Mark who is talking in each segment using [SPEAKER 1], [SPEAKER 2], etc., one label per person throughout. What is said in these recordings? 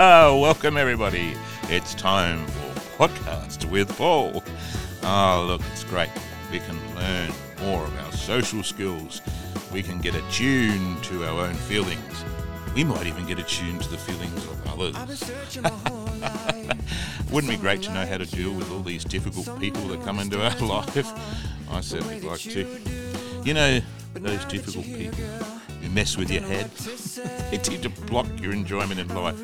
[SPEAKER 1] Welcome, everybody. It's time for Podcast with Paul. Oh, look, it's great. We can learn more of our social skills. We can get attuned to our own feelings. We might even get attuned to the feelings of others. Wouldn't it be great to know how to deal with all these difficult people that come into our life? I certainly like to. You know, those difficult people who mess with your head, they tend to block your enjoyment in life.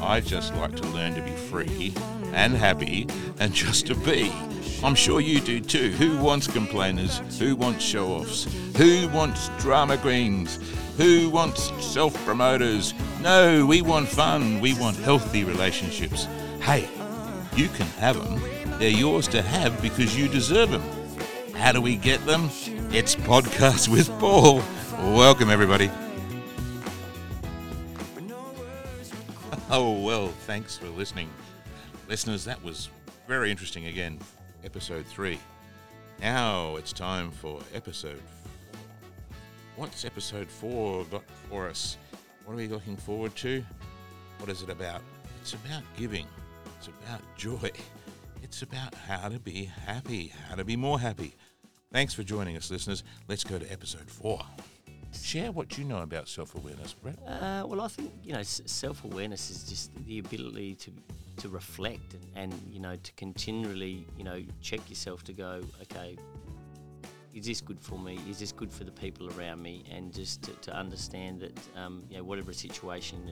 [SPEAKER 1] I just like to learn to be free and happy and just to be. I'm sure you do too. Who wants complainers? Who wants show offs? Who wants drama queens? Who wants self promoters? No, we want fun. We want healthy relationships. Hey, you can have them. They're yours to have because you deserve them. How do we get them? It's Podcast with Paul. Welcome, everybody. Oh, well, thanks for listening. Listeners, that was very interesting again. Episode three. Now it's time for episode. four. What's episode four got for us? What are we looking forward to? What is it about? It's about giving. It's about joy. It's about how to be happy, how to be more happy. Thanks for joining us, listeners. Let's go to episode four. Share what you know about self awareness, Brett.
[SPEAKER 2] Uh, well, I think you know self awareness is just the ability to to reflect and, and you know to continually you know check yourself to go okay is this good for me? Is this good for the people around me? And just to, to understand that um, you know whatever situation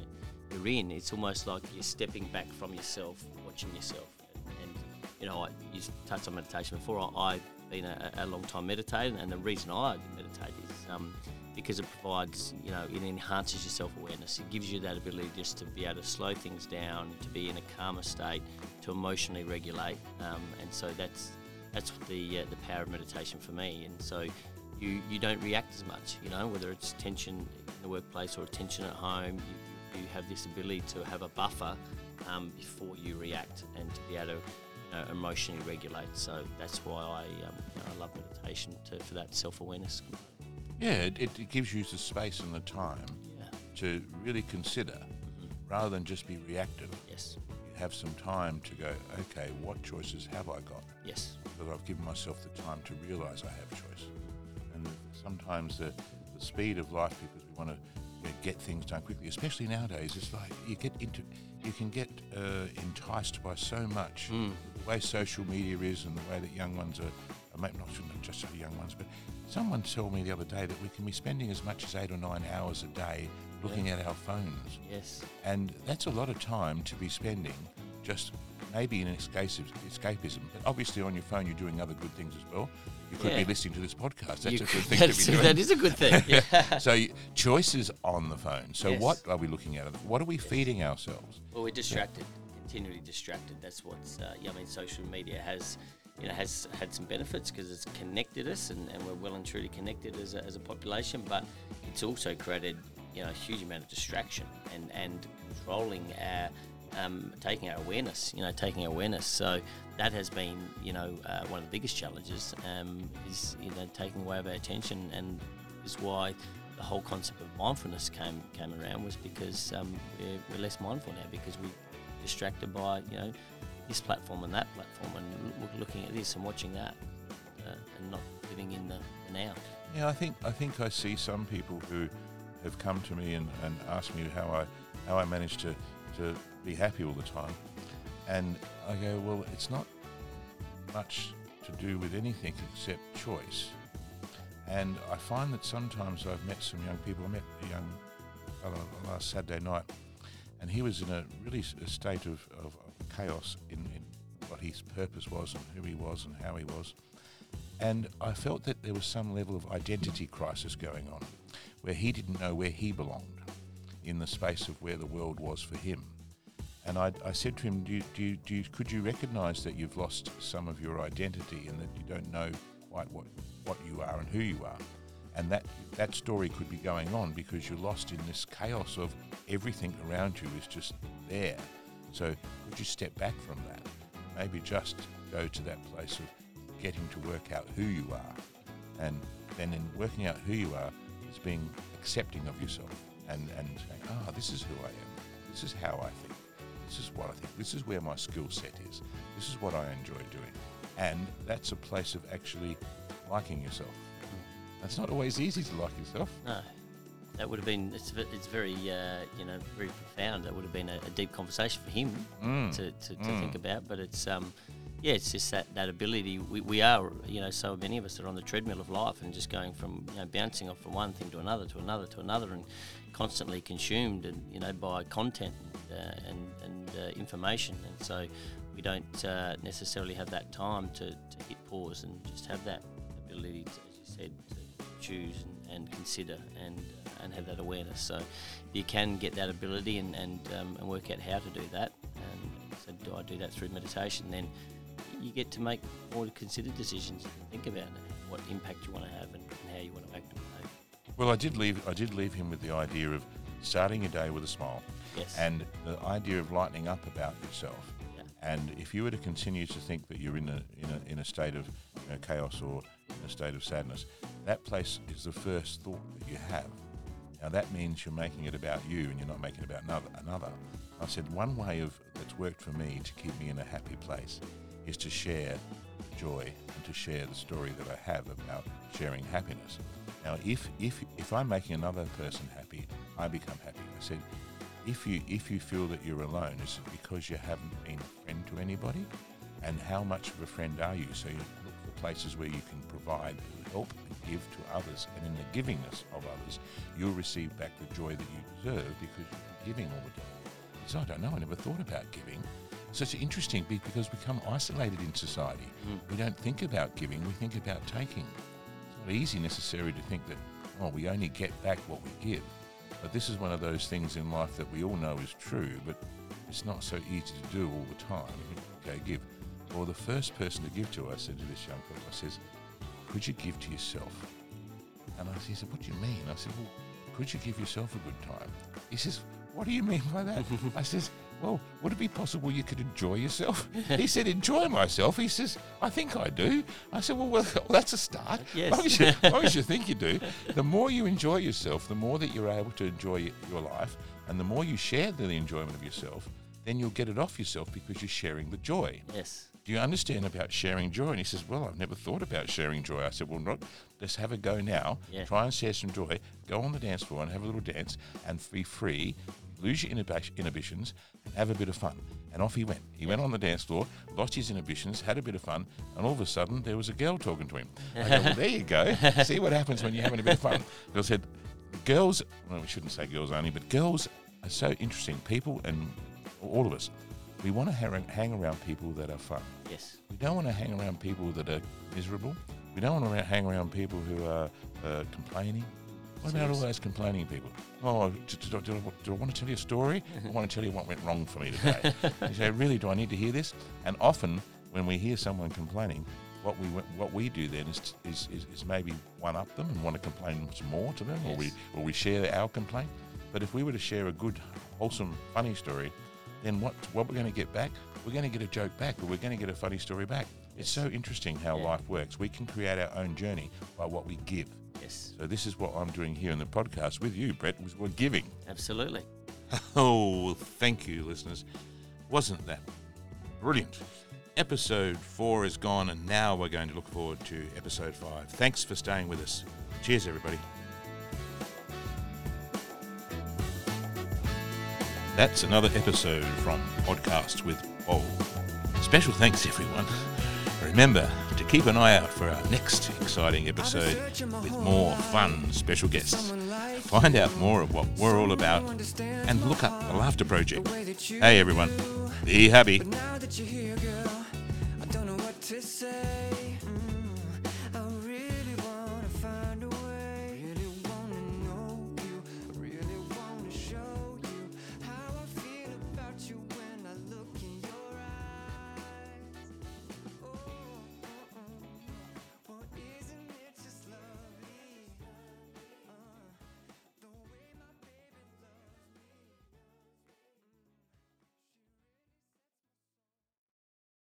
[SPEAKER 2] you're in it's almost like you're stepping back from yourself watching yourself. And, and you know I, you touched on meditation before. I, I've been a, a long time meditating and the reason I meditate is um, because it provides, you know, it enhances your self awareness. It gives you that ability just to be able to slow things down, to be in a calmer state, to emotionally regulate, um, and so that's that's the uh, the power of meditation for me. And so you you don't react as much, you know, whether it's tension in the workplace or tension at home. You, you have this ability to have a buffer um, before you react and to be able to you know, emotionally regulate. So that's why I, um, you know, I love meditation to, for that self awareness.
[SPEAKER 1] Yeah, it, it gives you the space and the time
[SPEAKER 2] Yeah.
[SPEAKER 1] to really consider rather than just be reactive.
[SPEAKER 2] Yes.
[SPEAKER 1] You have some time to go, okay, what choices have I got?
[SPEAKER 2] Yes.
[SPEAKER 1] Because I've given myself the time to realize I have choice. And sometimes the, the speed of life, because we want to you know, get things done quickly, especially nowadays, it's like you get into, you can get uh, enticed by so much.
[SPEAKER 2] Mm.
[SPEAKER 1] The way social media is and the way that young ones are, or maybe not not just so young ones, but someone told me the other day that we can be spending as much as eight or nine hours a day looking at our phones.
[SPEAKER 2] Yes.
[SPEAKER 1] And that's a lot of time to be spending just maybe in escapism, escapism. But obviously on your phone you're doing other good things as well. You could be listening to this podcast. That's
[SPEAKER 2] You
[SPEAKER 1] a good thing to be doing.
[SPEAKER 2] That is a good thing. Yeah.
[SPEAKER 1] so you, choices on the phone. So
[SPEAKER 2] Yes.
[SPEAKER 1] what are we looking at? What are we feeding ourselves?
[SPEAKER 2] well, we're distracted, continually distracted. That's what's. Uh, yeah, I mean, social media has, you know, has had some benefits because it's connected us, and, and we're well and truly connected as a, as a population. But it's also created, you know, a huge amount of distraction and and controlling our. Um, taking our awareness, you know, taking awareness. So that has been, you know, uh, one of the biggest challenges um, is, you know, taking away of our attention, and is why the whole concept of mindfulness came came around was because um, we're, we're less mindful now because we're distracted by you know this platform and that platform and looking at this and watching that uh, and not living in the, the now.
[SPEAKER 1] Yeah, I think I think I see some people who have come to me and, and asked me how I how I manage to, to be happy all the time. And I go, Well, it's not much to do with anything except choice. And I find that sometimes I've met some young people. I met a young fellow last Saturday night, and he was in a really a state of, of chaos in, in what his purpose was and who he was and how he was. And I felt that there was some level of identity crisis going on, where he didn't know where he belonged in the space of where the world was for him. And I, I said to him, do you, do you, do you, could you recognise that you've lost some of your identity and that you don't know quite what, what you are and who you are? And that, that story could be going on because you're lost in this chaos of everything around you is just there. So would you step back from that? Maybe just go to that place of getting to work out who you are. And then in working out who you are is being accepting of yourself and, and saying, ah, this is who I am. This is how I think. this is what I think. This is where my skill set is. This is what I enjoy doing, and that's a place of actually liking yourself. It's not always easy to like yourself.
[SPEAKER 2] No, that would have been. It's it's very uh, you know very profound. That would have been a, a deep conversation for him
[SPEAKER 1] Mm.
[SPEAKER 2] to, to, to
[SPEAKER 1] Mm.
[SPEAKER 2] think about. But it's um, yeah, it's just that, that ability. We, we are you know so many of us are on the treadmill of life and just going from you know bouncing off from one thing to another to another to another and constantly consumed and you know by content and uh, and, and uh, information. And so we don't uh, necessarily have that time to, to hit pause and just have that ability, to, as you said, to choose and, and consider and and have that awareness. So you can get that ability and and, um, and work out how to do that. And so do I do that through meditation? Then you get to make more considered decisions and think about what impact you want to have and, and how you want to act.
[SPEAKER 1] Well, I did leave. I did leave him with the idea of starting your day with a smile,
[SPEAKER 2] Yes.
[SPEAKER 1] and the idea of lightening up about yourself.
[SPEAKER 2] Yeah.
[SPEAKER 1] And if you were to continue to think that you're in a in a, in a state of you know, chaos or in a state of sadness, that place is the first thought that you have. Now that means you're making it about you and you're not making it about another. Another. I said one way of that's worked for me to keep me in a happy place is to share joy and to share the story that I have about sharing happiness. Now, if if if I'm making another person happy, I become happy. I said, if you if you feel that you're alone, is it because you haven't been a friend to anybody? And how much of a friend are you? So you look for places where you can provide, help, give to others, and in the givingness of others, you'll receive back the joy that you deserve because you're giving all the time. He said, I don't know. I never thought about giving. So it's interesting because we become isolated in society. Hmm. We don't think about giving. We think about taking. It's not easy necessarily to think that, oh, we only get back what we give. But this is one of those things in life that we all know is true, but it's not so easy to do all the time. Okay, give. Well, the first person to give to us said to this young I says, could you give to yourself? And I, he said, what do you mean? I said, well, could you give yourself a good time? He says, what do you mean by that? I says, well, would it be possible you could enjoy yourself? he said, enjoy myself. He says, I think I do. I said, well, well that's a start.
[SPEAKER 2] Yes.
[SPEAKER 1] As long as, you, as long as you think you do, the more you enjoy yourself, the more that you're able to enjoy your life, and the more you share the enjoyment of yourself, then you'll get it off yourself because you're sharing the joy.
[SPEAKER 2] yes.
[SPEAKER 1] Do you understand about sharing joy? And he says, Well, I've never thought about sharing joy. I said, Well, not, let's have a go now.
[SPEAKER 2] Yeah.
[SPEAKER 1] Try and share some joy. Go on the dance floor and have a little dance and be free. Lose your inhibitions and have a bit of fun. And off he went. He went on the dance floor, lost his inhibitions, had a bit of fun, and all of a sudden there was a girl talking to him. I go, well, there you go. See what happens when you're having a bit of fun. They said, girls, well, we shouldn't say girls only, but girls are so interesting. People and all of us, we want to hang, hang around people that are fun.
[SPEAKER 2] Yes.
[SPEAKER 1] We don't want to hang around people that are miserable. We don't want to hang around people who are uh, complaining. What about all those complaining people? Oh, do, do, do, do I want to tell you a story? I want to tell you what went wrong for me today. you say, really, do I need to hear this? And often, when we hear someone complaining, what we what we do then is is, is, is maybe one up them and want to complain some more to them, or we or we share our complaint. But if we were to share a good, wholesome, funny story, then what what we're going to get back? We're going to get a joke back, or we're going to get a funny story back. It's so interesting how
[SPEAKER 2] Yeah.
[SPEAKER 1] life works. We can create our own journey by what we give.
[SPEAKER 2] Yes.
[SPEAKER 1] So this is what I'm doing here in the podcast with you, Brett. Was we're giving.
[SPEAKER 2] Absolutely.
[SPEAKER 1] Oh, thank you, listeners. Wasn't that brilliant? Episode four is gone, and now we're going to look forward to episode five. Thanks for staying with us. Cheers, everybody. That's another episode from Podcasts with Paul. Special thanks, everyone. Remember to keep an eye out for our next exciting episode with more fun special guests. Find out more of what we're all about and look up the Laughter Project. Hey, everyone, be happy.